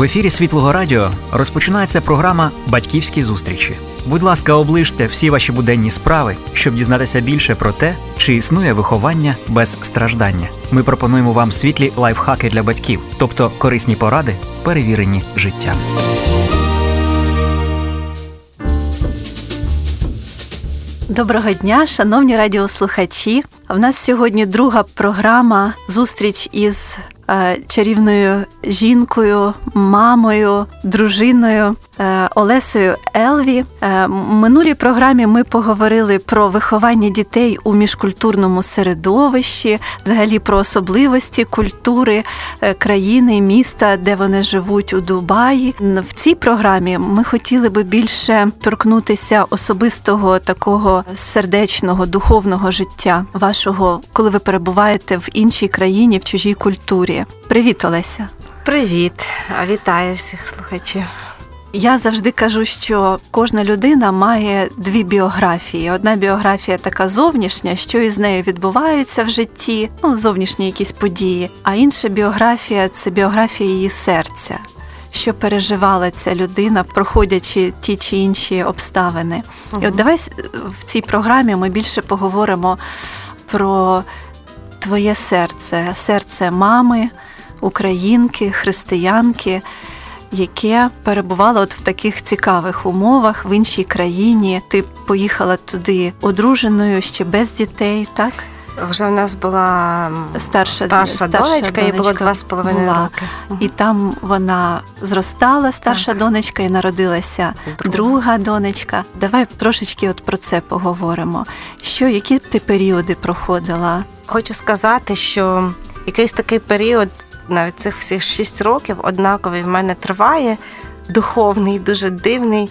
В ефірі Світлого Радіо розпочинається програма Батьківські зустрічі. Будь ласка, оближте всі ваші буденні справи, щоб дізнатися більше про те, чи існує виховання без страждання. Ми пропонуємо вам світлі лайфхаки для батьків, тобто корисні поради, перевірені життям. Доброго дня, шановні радіослухачі. В нас сьогодні друга програма зустріч із чарівною жінкою, мамою, дружиною. е, Олесею Елві. Е, минулій програмі ми поговорили про виховання дітей у міжкультурному середовищі, взагалі про особливості культури країни, міста, де вони живуть у Дубаї. В цій програмі ми хотіли би більше торкнутися особистого такого сердечного духовного життя вашого, коли ви перебуваєте в іншій країні, в чужій культурі. Привіт, Олеся. Привіт, вітаю всіх слухачів. Я завжди кажу, що кожна людина має дві біографії. Одна біографія така зовнішня, що із нею відбувається в житті, ну зовнішні якісь події. А інша біографія це біографія її серця, що переживала ця людина, проходячи ті чи інші обставини. Угу. І от давай в цій програмі ми більше поговоримо про твоє серце, серце мами, українки, християнки, яке перебувало от в таких цікавих умовах в іншій країні. Ти поїхала туди одруженою ще без дітей, так? Вже в нас була старша старша, старша донечка, їй було два з половиною роки. І там вона зростала, старша так. донечка, і народилася друга. друга донечка. Давай трошечки от про це поговоримо. Що, які ти періоди проходила? Хочу сказати, що якийсь такий період, навіть цих всіх шість років, однаковий в мене триває, духовний, дуже дивний,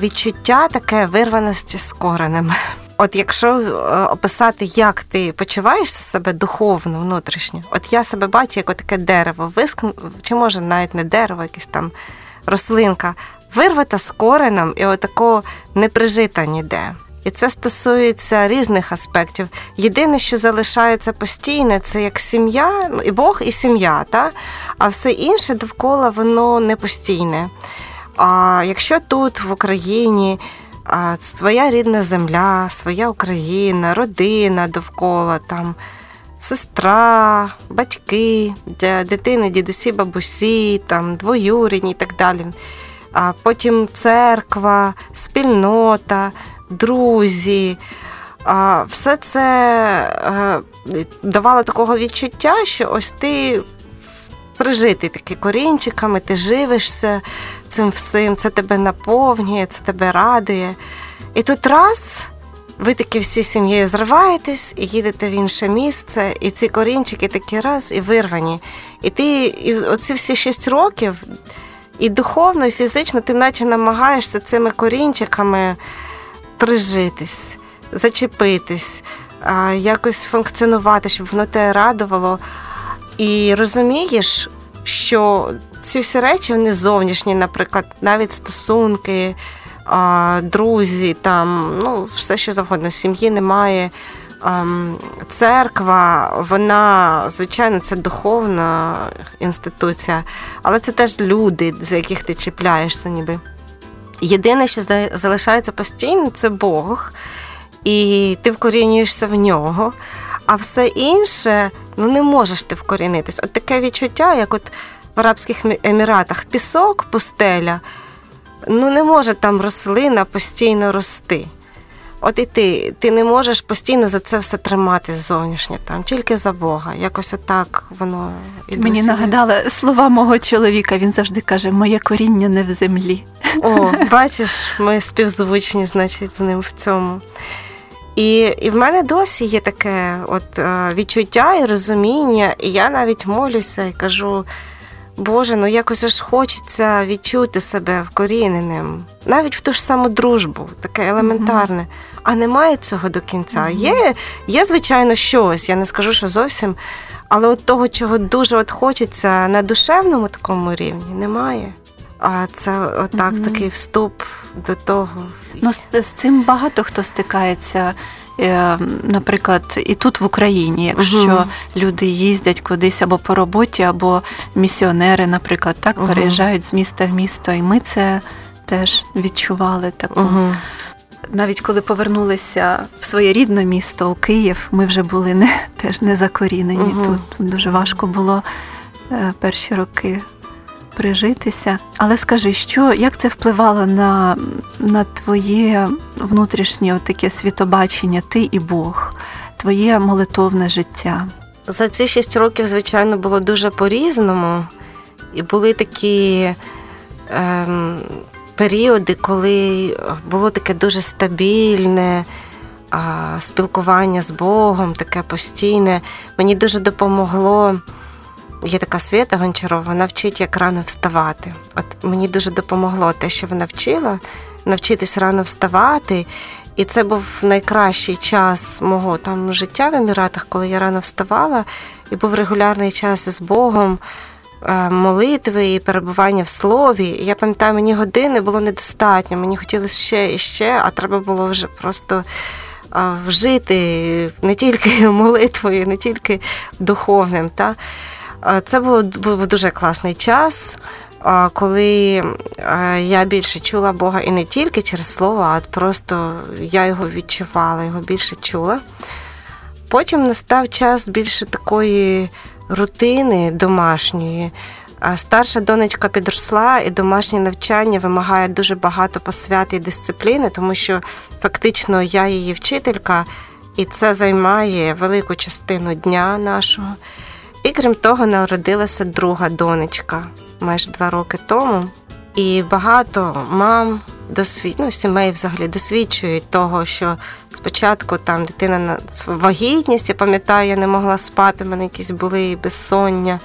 відчуття таке вирваності з коренем. От якщо е, описати, як ти почуваєшся себе духовно, внутрішньо, от я себе бачу, як таке дерево, вискну, чи може навіть не дерево, якась там рослинка, вирвата з коренем і отако не прижита ніде. І це стосується різних аспектів. Єдине, що залишається постійне, це як сім'я, ну, і Бог, і сім'я, та? а все інше довкола воно не постійне. А якщо тут, в Україні, твоя рідна земля, своя Україна, родина довкола, там, сестра, батьки, для дитини, дідусі, бабусі, там, двоюрідні і так далі. А Потім церква, спільнота друзі. Все це е, давало такого відчуття, що ось ти прижитий таки корінчиками, ти живишся цим всім, це тебе наповнює, це тебе радує. І тут раз. Ви такі всі сім'єю зриваєтесь і їдете в інше місце, і ці корінчики такі раз і вирвані. І ти і оці всі шість років, і духовно, і фізично ти наче намагаєшся цими корінчиками прижитись, зачепитись, якось функціонувати, щоб воно тебе радувало. І розумієш, що ці всі речі вони зовнішні, наприклад, навіть стосунки, друзі, там, ну, все що завгодно, сім'ї немає. Церква, вона, звичайно, це духовна інституція, але це теж люди, за яких ти чіпляєшся, ніби. Єдине, що залишається постійно, це Бог, і ти вкорінюєшся в нього. А все інше ну не можеш ти вкорінитись. От таке відчуття, як от в Арабських Еміратах пісок, пустеля, ну не може там рослина постійно рости. От і ти ти не можеш постійно за це все тримати зовнішнє, там тільки за Бога. Якось отак воно і мені нагадала слова мого чоловіка. Він завжди каже: Моє коріння не в землі. О, бачиш, ми співзвучні, значить, з ним в цьому. І і в мене досі є таке от е, відчуття і розуміння, і я навіть молюся і кажу. Боже, ну якось аж хочеться відчути себе вкоріненим, навіть в ту ж саму дружбу, таке елементарне. Mm-hmm. А немає цього до кінця. Mm-hmm. Є, є, звичайно, щось. Я не скажу, що зовсім, але от того, чого дуже от хочеться на душевному такому рівні, немає. А це отак, mm-hmm. такий вступ до того. Ну, з, з цим багато хто стикається. Е, наприклад, і тут в Україні, якщо угу. люди їздять кудись або по роботі, або місіонери, наприклад, так угу. переїжджають з міста в місто, і ми це теж відчували таку. Угу. Навіть коли повернулися в своє рідне місто у Київ, ми вже були не теж не закорінені. Тут дуже важко було е, перші роки прижитися. Але скажи, що як це впливало на на твоє внутрішнє таке світобачення, ти і Бог, твоє молитовне життя? За ці шість років, звичайно, було дуже по-різному. І були такі ем, періоди, коли було таке дуже стабільне. Спілкування з Богом, таке постійне. Мені дуже допомогло Є така Свята Гончарова, вона вчить, як рано вставати. От мені дуже допомогло те, що вона вчила, навчитись рано вставати. І це був найкращий час мого там життя в Еміратах, коли я рано вставала, і був регулярний час з Богом, е, молитви і перебування в слові. І я пам'ятаю, мені години було недостатньо. Мені хотілося ще і ще, а треба було вже просто вжити не тільки молитвою, не тільки духовним. Та? Це був дуже класний час, коли я більше чула Бога і не тільки через слово, а просто я його відчувала, його більше чула. Потім настав час більше такої рутини домашньої. Старша донечка підросла, і домашнє навчання вимагає дуже багато посвяти і дисципліни, тому що фактично я її вчителька, і це займає велику частину дня нашого. І крім того, народилася друга донечка майже два роки тому. І багато мам досвід... ну, сімей взагалі досвідчують того, що спочатку там дитина на вагітність, я пам'ятаю, я не могла спати, в мене якісь були безсоння,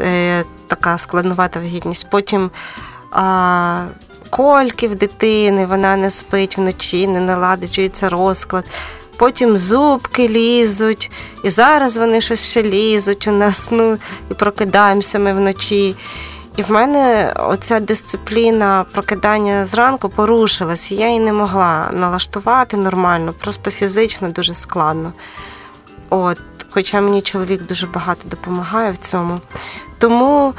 е, така складнувата вагітність. Потім а, кольки дитини, вона не спить вночі, не наладичується розклад потім зубки лізуть, і зараз вони щось ще лізуть у нас, ну і прокидаємося ми вночі. І в мене оця дисципліна прокидання зранку порушилась, я її не могла налаштувати нормально, просто фізично дуже складно. От, Хоча мені чоловік дуже багато допомагає в цьому. Тому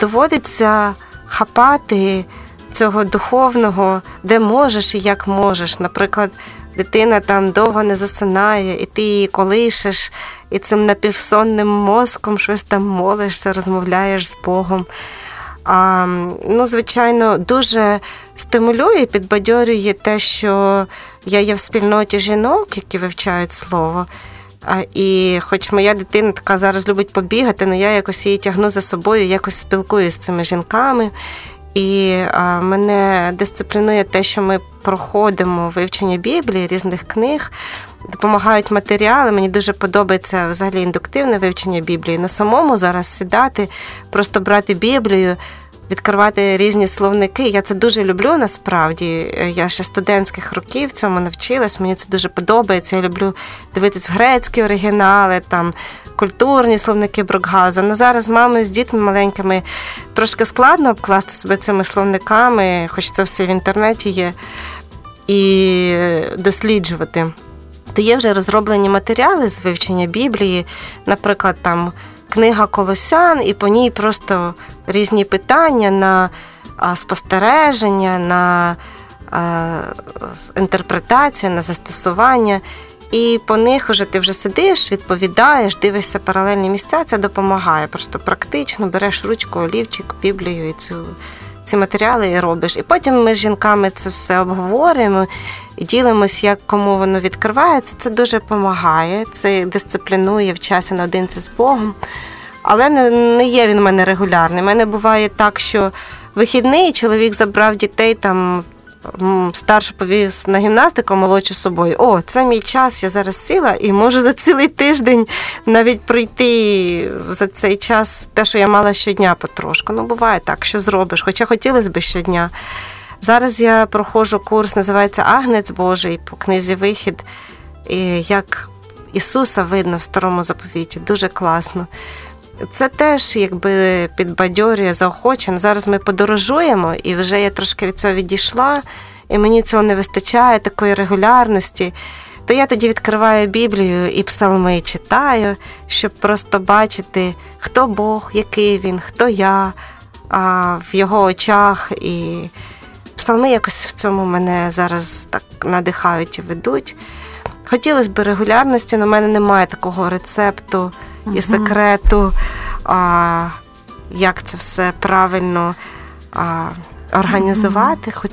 доводиться хапати цього духовного, де можеш і як можеш. Наприклад, дитина там довго не засинає, і ти її колишеш, і цим напівсонним мозком щось там молишся, розмовляєш з Богом. А, Ну, Звичайно, дуже стимулює підбадьорює те, що я є в спільноті жінок, які вивчають слово. А, І хоч моя дитина така зараз любить побігати, але я якось її тягну за собою, якось спілкуюся з цими жінками. І мене дисциплінує те, що ми проходимо вивчення Біблії, різних книг, допомагають матеріали. Мені дуже подобається взагалі індуктивне вивчення Біблії. На самому зараз сідати, просто брати Біблію. Відкривати різні словники. Я це дуже люблю насправді. Я ще студентських років цьому навчилась. Мені це дуже подобається. Я люблю дивитись в грецькі оригінали, там культурні словники Брокгауза. Ну зараз мами з дітьми маленькими трошки складно обкласти себе цими словниками, хоч це все в інтернеті є, і досліджувати. То є вже розроблені матеріали з вивчення Біблії, наприклад, там книга Колосян, і по ній просто різні питання на спостереження, на інтерпретацію, на застосування. І по них уже ти вже сидиш, відповідаєш, дивишся паралельні місця, це допомагає. Просто практично береш ручку, олівчик, біблію і цю. Ці матеріали і робиш. І потім ми з жінками це все обговорюємо і ділимось, як кому воно відкривається. Це дуже допомагає, це дисциплінує в часі наодинці з Богом. Але не, не є він в мене регулярний. У мене буває так, що вихідний чоловік забрав дітей там старшу повіз на гімнастику, молодшу собою. О, це мій час, я зараз сіла і можу за цілий тиждень навіть пройти за цей час те, що я мала щодня потрошку. Ну, буває так, що зробиш, хоча хотілося б щодня. Зараз я проходжу курс, називається Агнець Божий по книзі Вихід. І Як Ісуса видно в старому заповіті, дуже класно. Це теж якби підбадьорює, заохочено. Зараз ми подорожуємо, і вже я трошки від цього відійшла, і мені цього не вистачає, такої регулярності. то я тоді відкриваю Біблію і псалми читаю, щоб просто бачити, хто Бог, який він, хто я а, в його очах. І псалми якось в цьому мене зараз так надихають і ведуть. Хотілося б регулярності, але в мене немає такого рецепту і секрету, а, як це все правильно а, організувати, хоч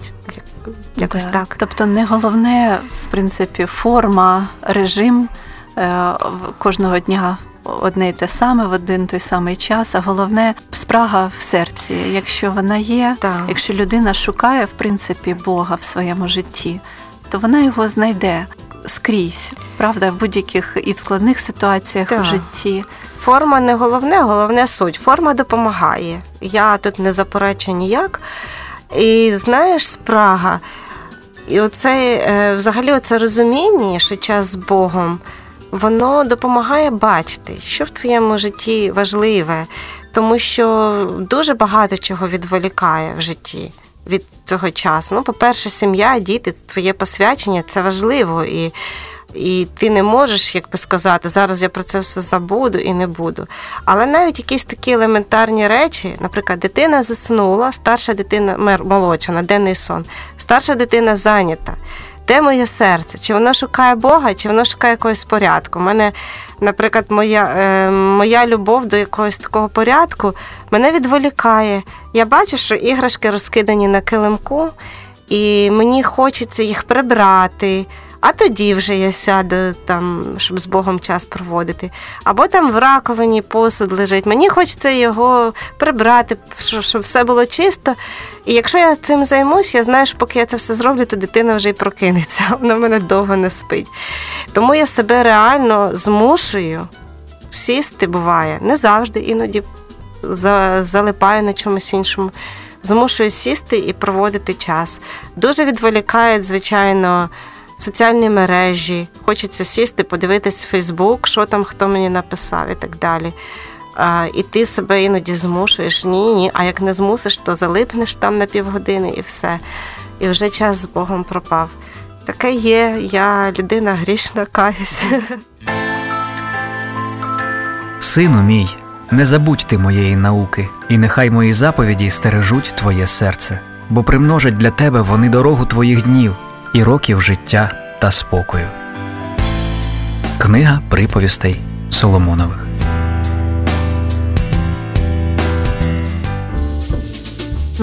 якось да. так. Тобто не головне, в принципі, форма, режим е, кожного дня. Одне й те саме в один той самий час, а головне спрага в серці. Якщо вона є, так. якщо людина шукає в принципі Бога в своєму житті, то вона його знайде скрізь, правда, в будь-яких і в складних ситуаціях так. в житті. Форма не головне, головне суть. Форма допомагає. Я тут не заперечу ніяк. І знаєш, спрага. І оце, е, взагалі, оце розуміння, що час з Богом, воно допомагає бачити, що в твоєму житті важливе, тому що дуже багато чого відволікає в житті від цього часу. Ну, по-перше, сім'я, діти, твоє посвячення це важливо. І і ти не можеш, як би сказати, зараз я про це все забуду і не буду. Але навіть якісь такі елементарні речі, наприклад, дитина заснула, старша дитина молодша на денний сон, старша дитина зайнята. Де моє серце? Чи воно шукає Бога, чи воно шукає якогось порядку? У мене, наприклад, моя е, моя любов до якогось такого порядку мене відволікає. Я бачу, що іграшки розкидані на килимку, і мені хочеться їх прибрати а тоді вже я сяду там, щоб з Богом час проводити. Або там в раковині посуд лежить. Мені хочеться його прибрати, щоб все було чисто. І якщо я цим займусь, я знаю, що поки я це все зроблю, то дитина вже й прокинеться. Вона мене довго не спить. Тому я себе реально змушую сісти, буває, не завжди, іноді залипаю на чомусь іншому. Змушую сісти і проводити час. Дуже відволікає, звичайно соціальні мережі, хочеться сісти, подивитись Фейсбук, що там хто мені написав і так далі. І ти себе іноді змушуєш. Ні, ні. А як не змусиш, то залипнеш там на півгодини і все. І вже час з Богом пропав. Таке є, я людина грішна, каюсь. Сину мій, не забудь ти моєї науки, і нехай мої заповіді стережуть твоє серце, бо примножать для тебе вони дорогу твоїх днів і років життя та спокою. Книга приповістей Соломонових.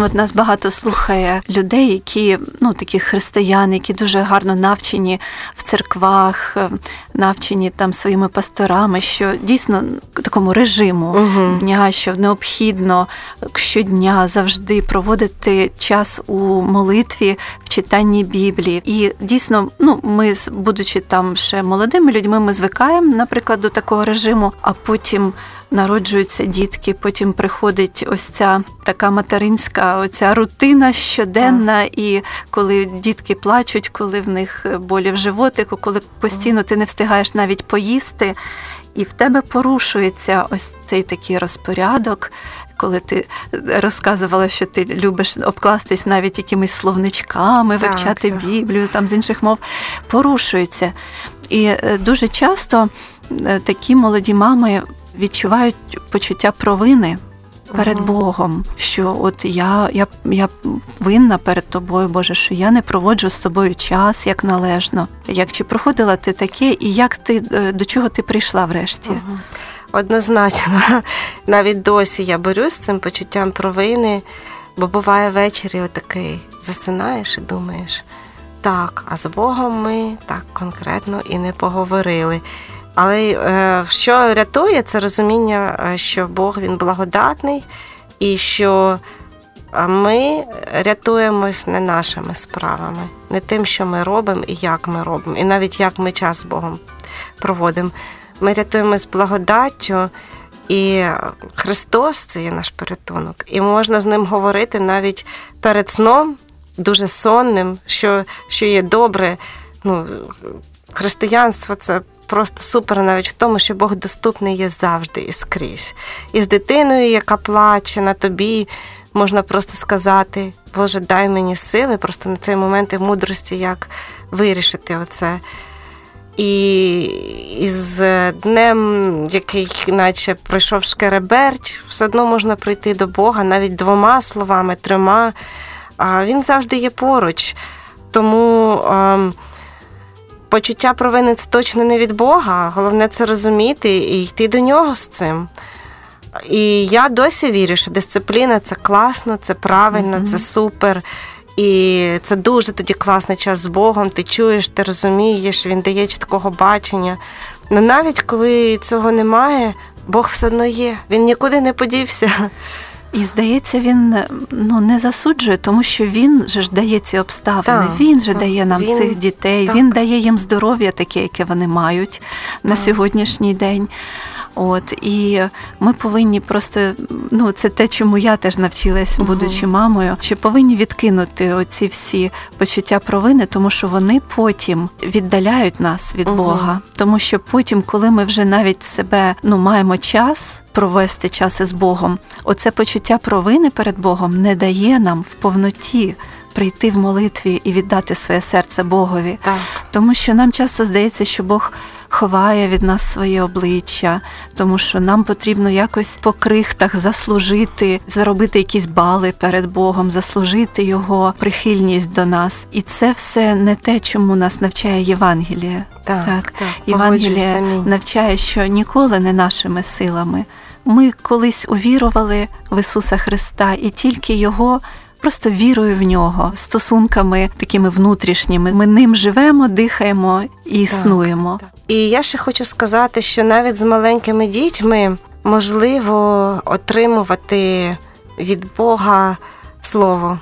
От нас багато слухає людей, які ну такі християни, які дуже гарно навчені в церквах, е, навчені там своїми пасторами, що дійсно такому режиму угу. дня, що необхідно щодня завжди проводити час у молитві, в читанні Біблії. І дійсно, ну ми, будучи там ще молодими людьми, ми звикаємо, наприклад, до такого режиму, а потім народжуються дітки. Потім приходить ось ця така материнська оця рутина щоденна, і коли дітки плачуть, коли в них болі в животику, коли постійно ти не встигаєш навіть поїсти, і в тебе порушується ось цей такий розпорядок. Коли ти розказувала, що ти любиш обкластись навіть якимись словничками, вивчати так, Біблію там з інших мов, порушується. І е, дуже часто е, такі молоді мами відчувають почуття провини перед Богом, що от я я, я винна перед тобою, Боже, що я не проводжу з собою час як належно. Як чи проходила ти таке, і як ти е, до чого ти прийшла врешті? uh Однозначно, навіть досі я борюсь з цим почуттям провини, бо буває ввечері отакий засинаєш і думаєш. Так, а з Богом ми так конкретно і не поговорили. Але е, що рятує, це розуміння, е, що Бог він благодатний, і що ми рятуємось не нашими справами, не тим, що ми робимо і як ми робимо, і навіть як ми час з Богом проводимо. Ми рятуємось благодаттю, і Христос це є наш порятунок. І можна з ним говорити навіть перед сном, дуже сонним, що що є добре. Ну, Християнство це просто супер навіть в тому, що Бог доступний є завжди і скрізь. І з дитиною, яка плаче на тобі, можна просто сказати, Боже, дай мені сили, просто на цей момент і мудрості, як вирішити оце. І із днем, який, наче пройшов шкереберть, все одно можна прийти до Бога навіть двома словами, трьома. А Він завжди є поруч. Тому ем, почуття провини це точно не від Бога. Головне це розуміти і йти до нього з цим. І я досі вірю, що дисципліна це класно, це правильно, mm-hmm. це супер. І це дуже тоді класний час з Богом. Ти чуєш, ти розумієш, він дає чіткого бачення. Але навіть коли цього немає, Бог все одно є. Він нікуди не подівся. І здається, він ну не засуджує, тому що він же ж дає ці обставини. Так, він же так, дає нам він, цих дітей, так. він дає їм здоров'я, таке, яке вони мають на сьогоднішній день. От і ми повинні просто ну це те, чому я теж навчилась, будучи мамою, що повинні відкинути оці всі почуття провини, тому що вони потім віддаляють нас від Бога. Тому що потім, коли ми вже навіть себе ну маємо час провести час із Богом, оце почуття провини перед Богом не дає нам в повноті. Прийти в молитві і віддати своє серце Богові, так. тому що нам часто здається, що Бог ховає від нас своє обличчя, тому що нам потрібно якось по крихтах заслужити, заробити якісь бали перед Богом, заслужити його прихильність до нас. І це все не те, чому нас навчає Євангеліє. Так, так. так Євангеліє навчає, що ніколи не нашими силами. Ми колись увірували в Ісуса Христа і тільки Його просто вірою в нього, стосунками такими внутрішніми. Ми ним живемо, дихаємо і існуємо. Так, так. І я ще хочу сказати, що навіть з маленькими дітьми можливо отримувати від Бога слово.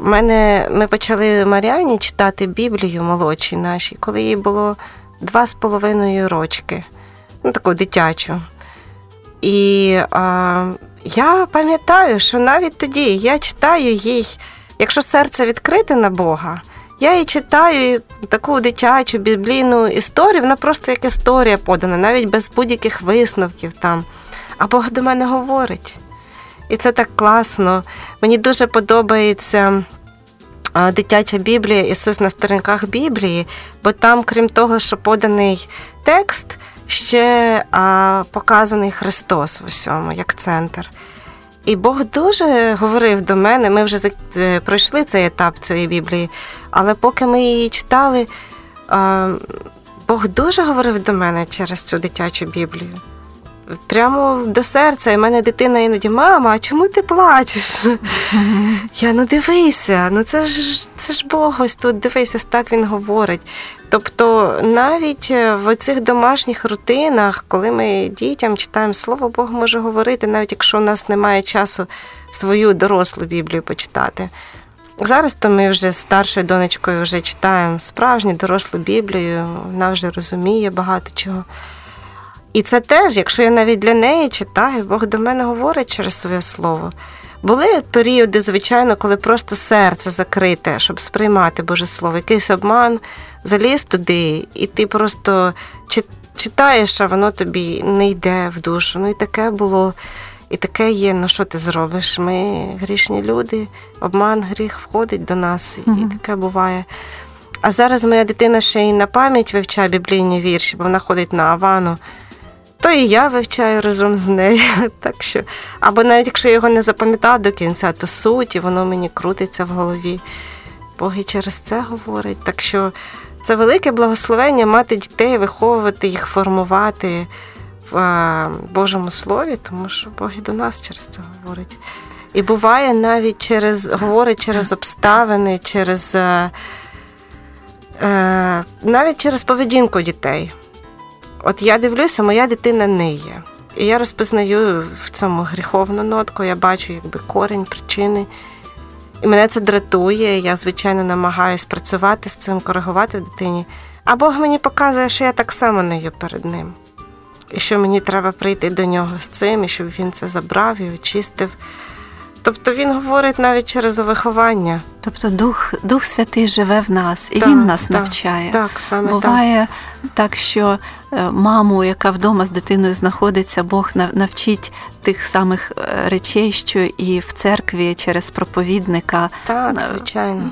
У мене ми почали Маріані читати Біблію молодшій нашій, коли їй було два з половиною рочки, ну таку дитячу. І а, я пам'ятаю, що навіть тоді я читаю їй, якщо серце відкрите на Бога, я їй читаю таку дитячу біблійну історію, вона просто як історія подана, навіть без будь-яких висновків там. А Бог до мене говорить. І це так класно. Мені дуже подобається дитяча Біблія, Ісус на сторінках Біблії, бо там, крім того, що поданий текст, ще показаний Христос в усьому, як центр. І Бог дуже говорив до мене. Ми вже е, пройшли цей етап цієї Біблії, але поки ми її читали, Бог дуже говорив до мене через цю дитячу Біблію. Прямо до серця. І в мене дитина іноді, мама, а чому ти плачеш? Я ну дивися, ну це ж це ж Бог ось тут дивись, ось так він говорить. Тобто навіть е, в цих домашніх рутинах, коли ми дітям читаємо слово, Бог може говорити, навіть якщо у нас немає часу свою дорослу Біблію почитати. Зараз то ми вже з старшою донечкою вже читаємо справжню дорослу Біблію, вона вже розуміє багато чого. І це теж, якщо я навіть для неї читаю, Бог до мене говорить через своє слово. Були періоди, звичайно, коли просто серце закрите, щоб сприймати Боже Слово, якийсь обман заліз туди, і ти просто читаєш, а воно тобі не йде в душу. Ну і таке було, і таке є. Ну що ти зробиш? Ми грішні люди, обман, гріх входить до нас, і таке буває. А зараз моя дитина ще й на пам'ять вивчає біблійні вірші, бо вона ходить на Авану то і я вивчаю разом з нею. Так що, Або навіть якщо я його не запам'ятаю до кінця, то суть, і воно мені крутиться в голові. Бог і через це говорить. Так що це велике благословення мати дітей, виховувати їх, формувати в Божому Слові, тому що Бог і до нас через це говорить. І буває навіть через говорить через обставини, через е, е, навіть через поведінку дітей. От я дивлюся, моя дитина не є. І я розпізнаю в цьому гріховну нотку, я бачу якби корінь, причини. І мене це дратує. Я, звичайно, намагаюся працювати з цим, коригувати дитині. А Бог мені показує, що я так само не є перед ним. І що мені треба прийти до нього з цим, і щоб він це забрав і очистив. Тобто він говорить навіть через виховання. Тобто Дух Дух Святий живе в нас і так, він нас так, навчає. Так, саме Буває так. так, що е, маму, яка вдома з дитиною знаходиться, Бог навчить тих самих е, речей, що і в церкві через проповідника. Так, е, звичайно.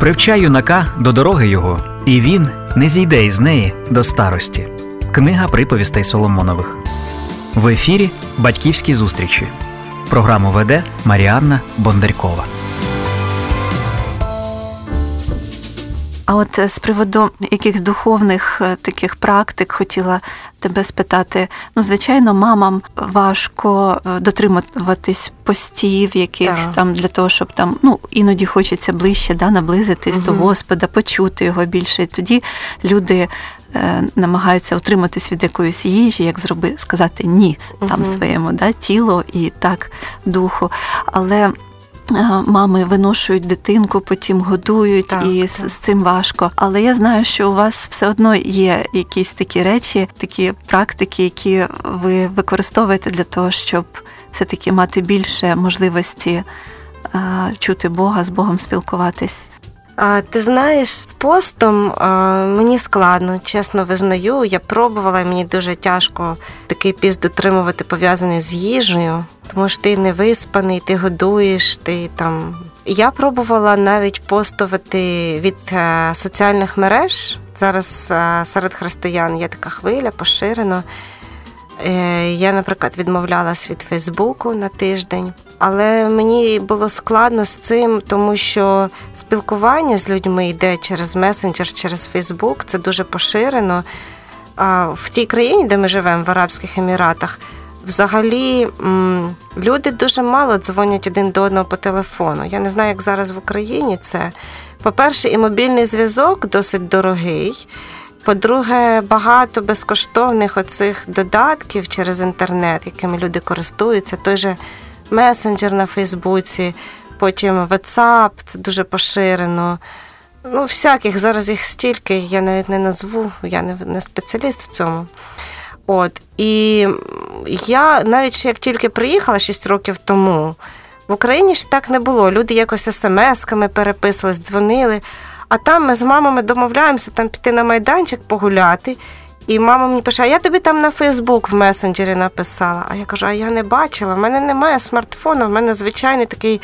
Привчай юнака до дороги його, і він не зійде із неї до старості. Книга приповістей Соломонових. В ефірі Батьківські зустрічі. Програму веде Маріанна Бондарькова. А от е, з приводу якихось духовних е, таких практик хотіла тебе спитати. Ну, звичайно, мамам важко е, дотримуватись постів, якихось там для того, щоб там ну іноді хочеться ближче да, наблизитись угу. до Господа, почути його більше. І тоді люди намагаються утриматись від якоїсь їжі, як зроби сказати ні там угу. своєму да, тілу і так духу. Але Мами виношують дитинку, потім годують, так, і так. з цим важко. Але я знаю, що у вас все одно є якісь такі речі, такі практики, які ви використовуєте для того, щоб все-таки мати більше можливості чути Бога, з Богом спілкуватись. Ти знаєш, з постом мені складно, чесно визнаю. Я пробувала, і мені дуже тяжко такий піст дотримувати пов'язаний з їжею, тому що ти не виспаний, ти годуєш, ти там. Я пробувала навіть постувати від е, соціальних мереж. Зараз е, серед християн є така хвиля, поширено. Е, я, наприклад, відмовлялась від Фейсбуку на тиждень. Але мені було складно з цим, тому що спілкування з людьми йде через месенджер, через Фейсбук. Це дуже поширено. А в тій країні, де ми живемо, в Арабських Еміратах, взагалі люди дуже мало дзвонять один до одного по телефону. Я не знаю, як зараз в Україні це. По-перше, і мобільний зв'язок досить дорогий. По-друге, багато безкоштовних оцих додатків через інтернет, якими люди користуються. Той же месенджер на Фейсбуці, потім WhatsApp, це дуже поширено. Ну, всяких зараз їх стільки, я навіть не назву, я не, не спеціаліст в цьому. От. І я навіть як тільки приїхала 6 років тому, в Україні ж так не було. Люди якось смс-ками переписувались, дзвонили. А там ми з мамами домовляємося там піти на майданчик погуляти. І мама мені пише, а я тобі там на Фейсбук в месенджері написала. А я кажу, а я не бачила. в мене немає смартфона, в мене звичайний такий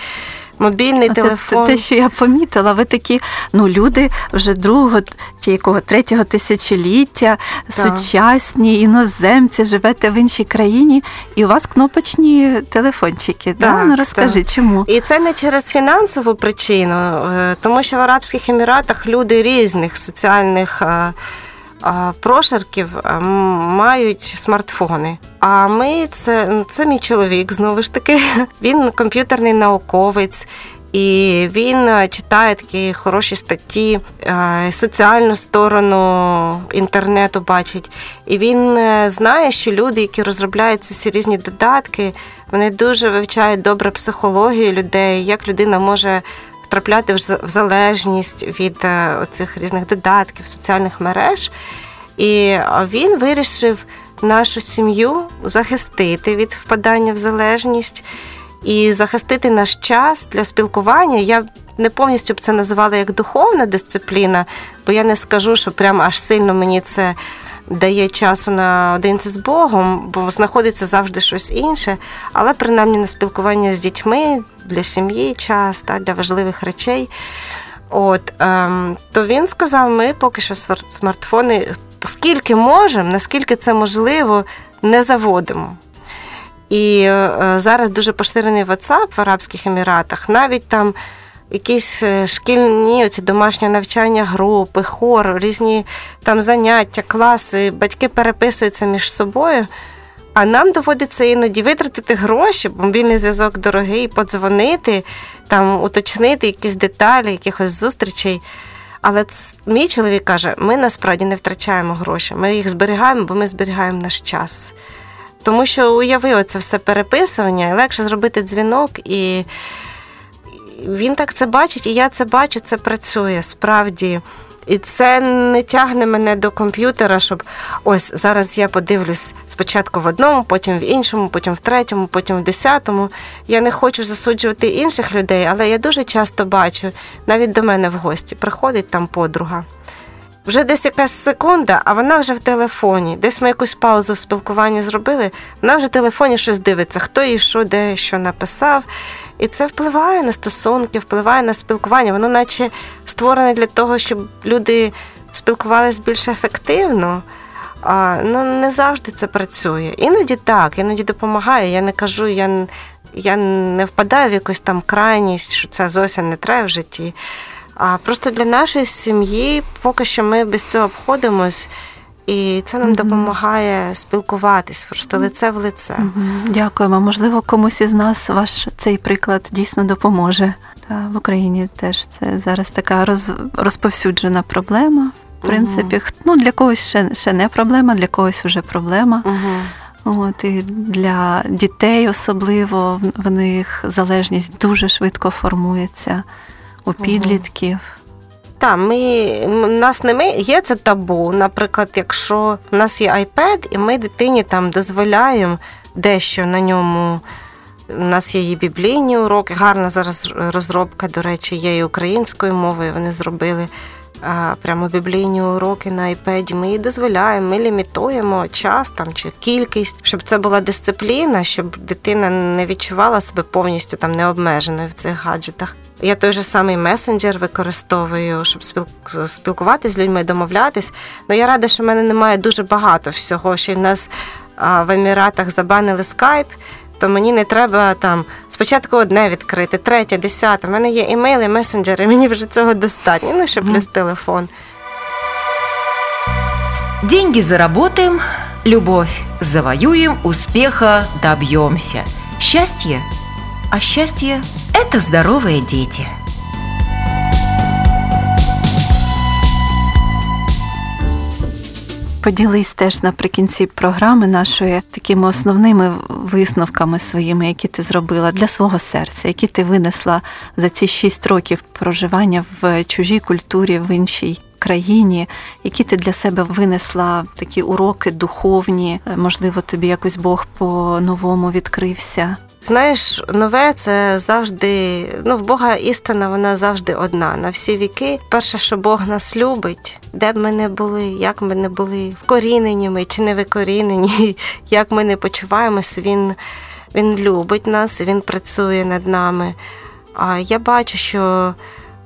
мобільний Це телефон. Те, що я помітила, ви такі ну, люди вже другого чи якого третього тисячоліття, так. сучасні, іноземці, живете в іншій країні, і у вас кнопочні телефончики. Так, да? Ну розкажи, так. чому? І це не через фінансову причину, е, тому що в Арабських Еміратах люди різних соціальних. Е, прошарків е, мають смартфони. А ми це це мій чоловік знову ж таки. Він комп'ютерний науковець. І він е, читає такі хороші статті, е, соціальну сторону інтернету бачить. І він знає, що люди, які розробляють ці всі різні додатки, вони дуже вивчають добре психологію людей, як людина може втрапляти в залежність від е, цих різних додатків, соціальних мереж. І він вирішив нашу сім'ю захистити від впадання в залежність і захистити наш час для спілкування. Я не повністю б це називала як духовна дисципліна, бо я не скажу, що прямо аж сильно мені це дає часу наодинці з Богом, бо знаходиться завжди щось інше, але принаймні на спілкування з дітьми для сім'ї час, та, для важливих речей. От, ем, То він сказав: ми поки що смартфони, скільки можемо, наскільки це можливо, не заводимо. І е, зараз дуже поширений WhatsApp в Арабських Еміратах, навіть там якісь е, шкільні оці домашні навчання, групи, хор, різні там заняття, класи, батьки переписуються між собою. А нам доводиться іноді витратити гроші, мобільний зв'язок дорогий, подзвонити, там уточнити якісь деталі, якихось зустрічей. Але ц... мій чоловік каже: ми насправді не втрачаємо гроші. Ми їх зберігаємо, бо ми зберігаємо наш час. Тому що уяви, це все переписування, легше зробити дзвінок і він так це бачить, і я це бачу, це працює справді. І це не тягне мене до комп'ютера, щоб ось зараз я подивлюсь спочатку в одному, потім в іншому, потім в третьому, потім в десятому. Я не хочу засуджувати інших людей, але я дуже часто бачу, навіть до мене в гості приходить там подруга. Вже десь якась секунда, а вона вже в телефоні. Десь ми якусь паузу в спілкуванні зробили, вона вже в телефоні щось дивиться, хто їй що, де що написав. І це впливає на стосунки, впливає на спілкування. Воно наче створене для того, щоб люди спілкувалися більш ефективно. А, ну, Не завжди це працює. Іноді так, іноді допомагає. Я не кажу, я я не впадаю в якусь там крайність, що це зовсім не треба в житті. А просто для нашої сім'ї поки що ми без цього обходимось. І це нам mm-hmm. допомагає спілкуватись просто лице в лице. Mm-hmm. Дякуємо. Можливо, комусь із нас ваш цей приклад дійсно допоможе. Та в Україні теж це зараз така роз, розповсюджена проблема. В принципі, uh-huh. ну для когось ще ще не проблема, для когось вже проблема. Uh-huh. От і для дітей особливо в них залежність дуже швидко формується у підлітків. Так, ми нас не ми є це табу. Наприклад, якщо в нас є iPad, і ми дитині там дозволяємо дещо на ньому. У нас є і біблійні уроки, гарна зараз розробка, до речі, є і українською мовою. Вони зробили прямо біблійні уроки на iPad. Ми їй дозволяємо, ми лімітуємо час там чи кількість, щоб це була дисципліна, щоб дитина не відчувала себе повністю там необмеженою в цих гаджетах. Я той же самий месенджер використовую, щоб спілкуватися з людьми, домовлятись. Ну я рада, що в мене немає дуже багато всього. Ще й в нас в Еміратах забанили скайп. То мені не треба там спочатку одне відкрити, третє, десяте. У мене є імейли, месенджери, мені вже цього достатньо. Ну, ще плюс телефон. Деньги заработаем, любовь завоюем, успеха добьемся. Счастье – а счастье – это здоровые дети. Поділись теж наприкінці програми нашої такими основними висновками своїми, які ти зробила для свого серця, які ти винесла за ці шість років проживання в чужій культурі, в іншій країні, які ти для себе винесла такі уроки духовні, можливо, тобі якось Бог по-новому відкрився. Знаєш, нове це завжди, ну в Бога істина, вона завжди одна. На всі віки. Перше, що Бог нас любить, де б ми не були, як ми не були, вкорінені ми чи не викорінені, як ми не почуваємось, він, він любить нас, він працює над нами. А я бачу, що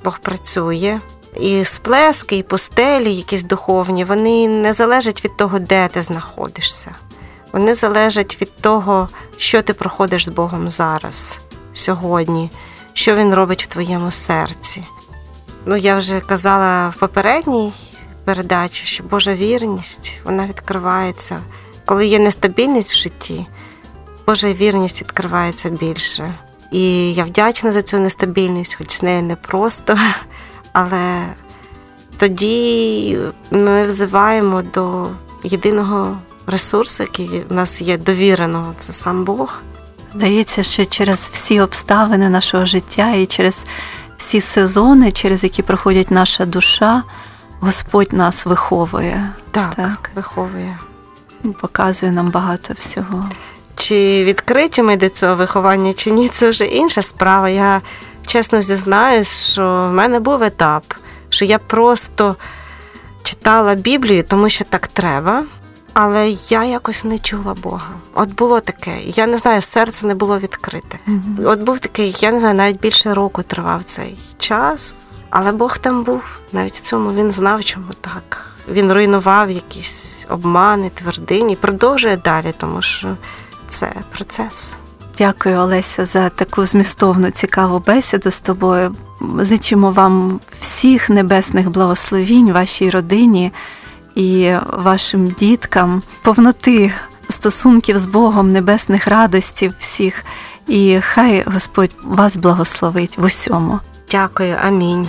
Бог працює. І сплески, і пустелі, якісь духовні, вони не залежать від того, де ти знаходишся. Вони залежать від того, що ти проходиш з Богом зараз, сьогодні, що Він робить в твоєму серці. Ну, я вже казала в попередній передачі, що Божа вірність вона відкривається. Коли є нестабільність в житті, Божа вірність відкривається більше. І я вдячна за цю нестабільність, хоч з нею непросто, але тоді ми взиваємо до єдиного ресурс, який в нас є довіреного, це сам Бог. Здається, що через всі обставини нашого життя і через всі сезони, через які проходять наша душа, Господь нас виховує. Так, так? виховує. Показує нам багато всього. Чи відкриті ми до цього виховання, чи ні, це вже інша справа. Я чесно зізнаюсь, що в мене був етап, що я просто читала Біблію, тому що так треба. Але я якось не чула Бога. От було таке. Я не знаю, серце не було відкрите. Mm-hmm. От був такий, я не знаю, навіть більше року тривав цей час, але Бог там був. Навіть в цьому він знав, чому так. Він руйнував якісь обмани, твердині, продовжує далі, тому що це процес. Дякую, Олеся, за таку змістовну цікаву бесіду з тобою. Зичимо вам всіх небесних благословінь, вашій родині і вашим діткам, повноти стосунків з Богом, небесних радостів всіх. І хай Господь вас благословить в усьому. Дякую, амінь.